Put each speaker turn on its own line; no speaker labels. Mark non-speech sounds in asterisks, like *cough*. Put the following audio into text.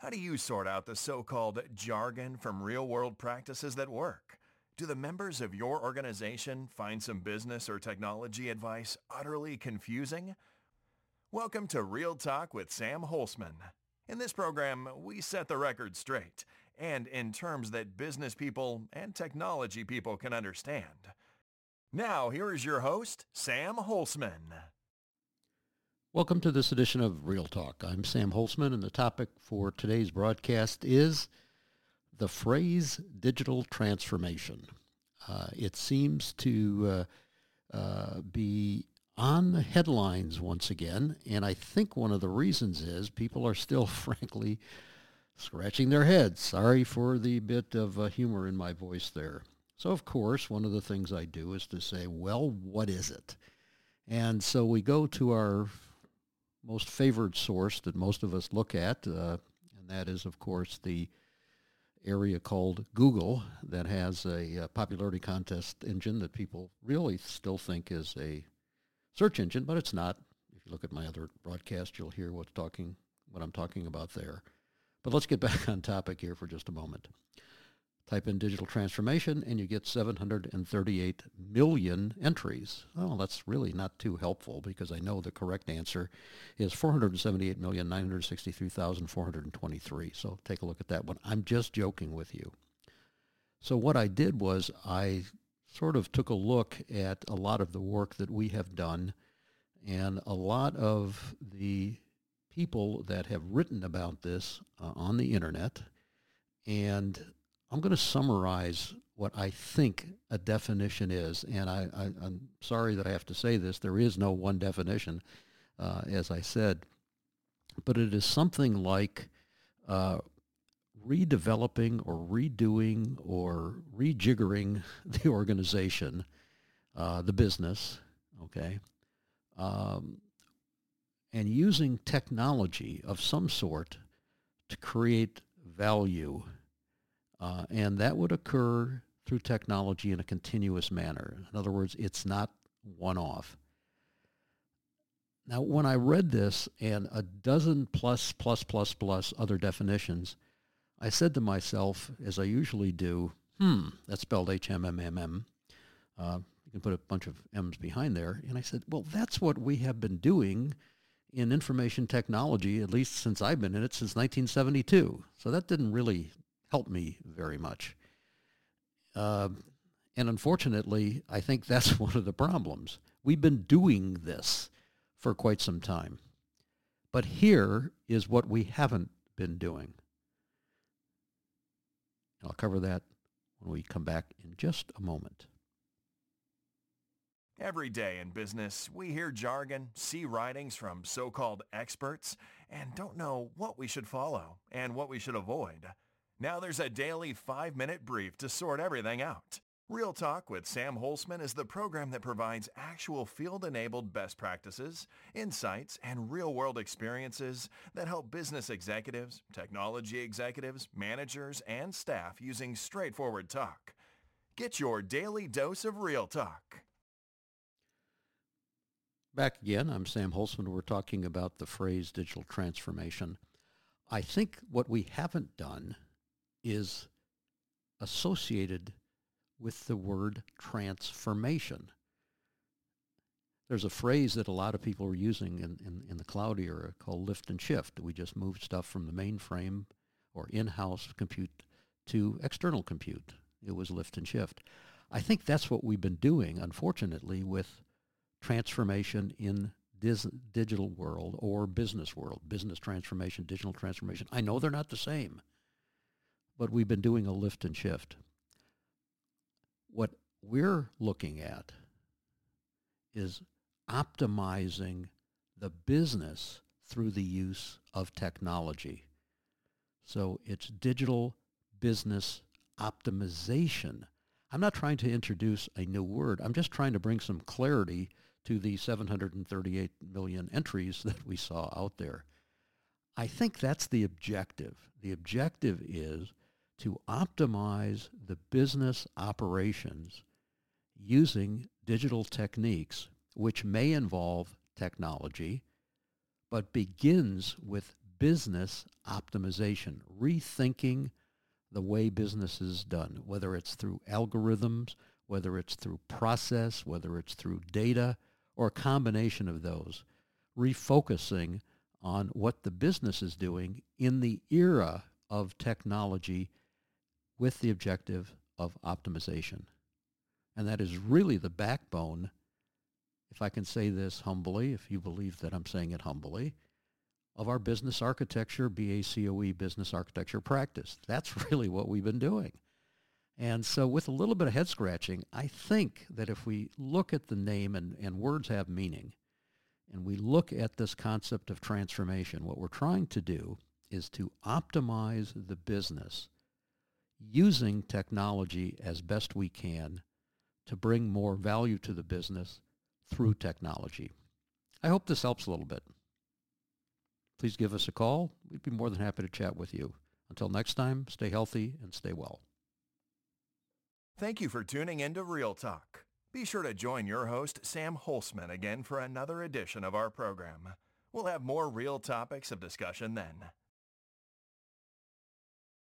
How do you sort out the so-called jargon from real-world practices that work? Do the members of your organization find some business or technology advice utterly confusing? Welcome to Real Talk with Sam Holzman. In this program, we set the record straight and in terms that business people and technology people can understand. Now, here is your host, Sam Holzman.
Welcome to this edition of Real Talk. I'm Sam Holzman, and the topic for today's broadcast is the phrase digital transformation. Uh, it seems to uh, uh, be on the headlines once again, and I think one of the reasons is people are still, *laughs* frankly, scratching their heads. Sorry for the bit of uh, humor in my voice there. So, of course, one of the things I do is to say, well, what is it? And so we go to our most favored source that most of us look at, uh, and that is, of course, the area called Google that has a, a, uh, popularity contest engine that people really still think is a search engine, but it's not. If you look at my other broadcast, you'll hear what's talking, what I'm talking about there. But let's get *laughs* back on topic here for just a moment. Type in digital transformation and you get 738 million entries. Well, that's really not too helpful because I know the correct answer is 478,963,423. So take a look at that one. I'm just joking with you. So what I did was I sort of took a look at a lot of the work that we have done and a lot of the people that have written about this uh, on the internet and I'm going to summarize what I think a definition is, and I, am sorry that I have to say this. There is no one definition, uh, as I said, but it is something like uh, redeveloping or redoing or rejiggering *laughs* the organization, uh, the business, okay, um, and using technology of some sort to create value uh, and that would occur through technology in a continuous manner. In other words, it's not one-off. Now, when I read this and a dozen plus, plus, plus, plus other definitions, I said to myself, as I usually do, hmm, that's spelled H-M-M-M-M. Uh, you can put a bunch of M's behind there. And I said, well, that's what we have been doing in information technology, at least since I've been in it, since 1972. So that didn't really help me very much. Uh, and unfortunately, I think that's *laughs* one of the problems. We've been doing this for quite some time. But here is what we haven't been doing. I'll cover that when we come back in just a moment.
Every day in business, we hear jargon, see writings from so-called experts, and don't know what we should follow and what we should avoid. Now there's a daily five-minute brief to sort everything out. Real Talk with Sam Holzman is the program that provides actual field-enabled best practices, insights, and real-world experiences that help business executives, technology executives, managers, and staff using straightforward talk. Get your daily dose of Real Talk.
Back again, I'm Sam Holzman. We're talking about the phrase digital transformation. I think what we haven't done is associated with the word transformation. There's a phrase that a lot of people are using in, in, in, the cloud era called lift and shift. We just moved stuff from the mainframe or in-house compute to external compute. It was lift and shift. I think that's what we've been doing, unfortunately, with transformation in dis- digital world or business world, business transformation, digital transformation. I know they're not the same but we've been doing a lift and shift. What we're looking at is optimizing the business through the use of technology. So it's digital business optimization. I'm not trying to introduce a new word. I'm just trying to bring some clarity to the 738 million entries *laughs* that we saw out there. I think that's the objective. The objective is to optimize the business operations using digital techniques, which may involve technology, but begins with business optimization, rethinking the way business is done, whether it's through algorithms, whether it's through process, whether it's through data, or a combination of those, refocusing on what the business is doing in the era of technology with the objective of optimization. And that is really the backbone, if I can say this humbly, if you believe that I'm saying it humbly, of our business architecture, BACOE business architecture practice. That's *laughs* really what we've been doing. And so with a little bit of head scratching, I think that if we look at the name and, and words have meaning, and we look at this concept of transformation, what we're trying to do is to optimize the business using technology as best we can to bring more value to the business through technology. I hope this helps a little bit. Please give us a call. We'd be more than happy to chat with you. Until next time, stay healthy and stay well.
Thank you for tuning in to Real Talk. Be sure to join your host, Sam Holzman, again for another edition of our program. We'll have more real topics of discussion then.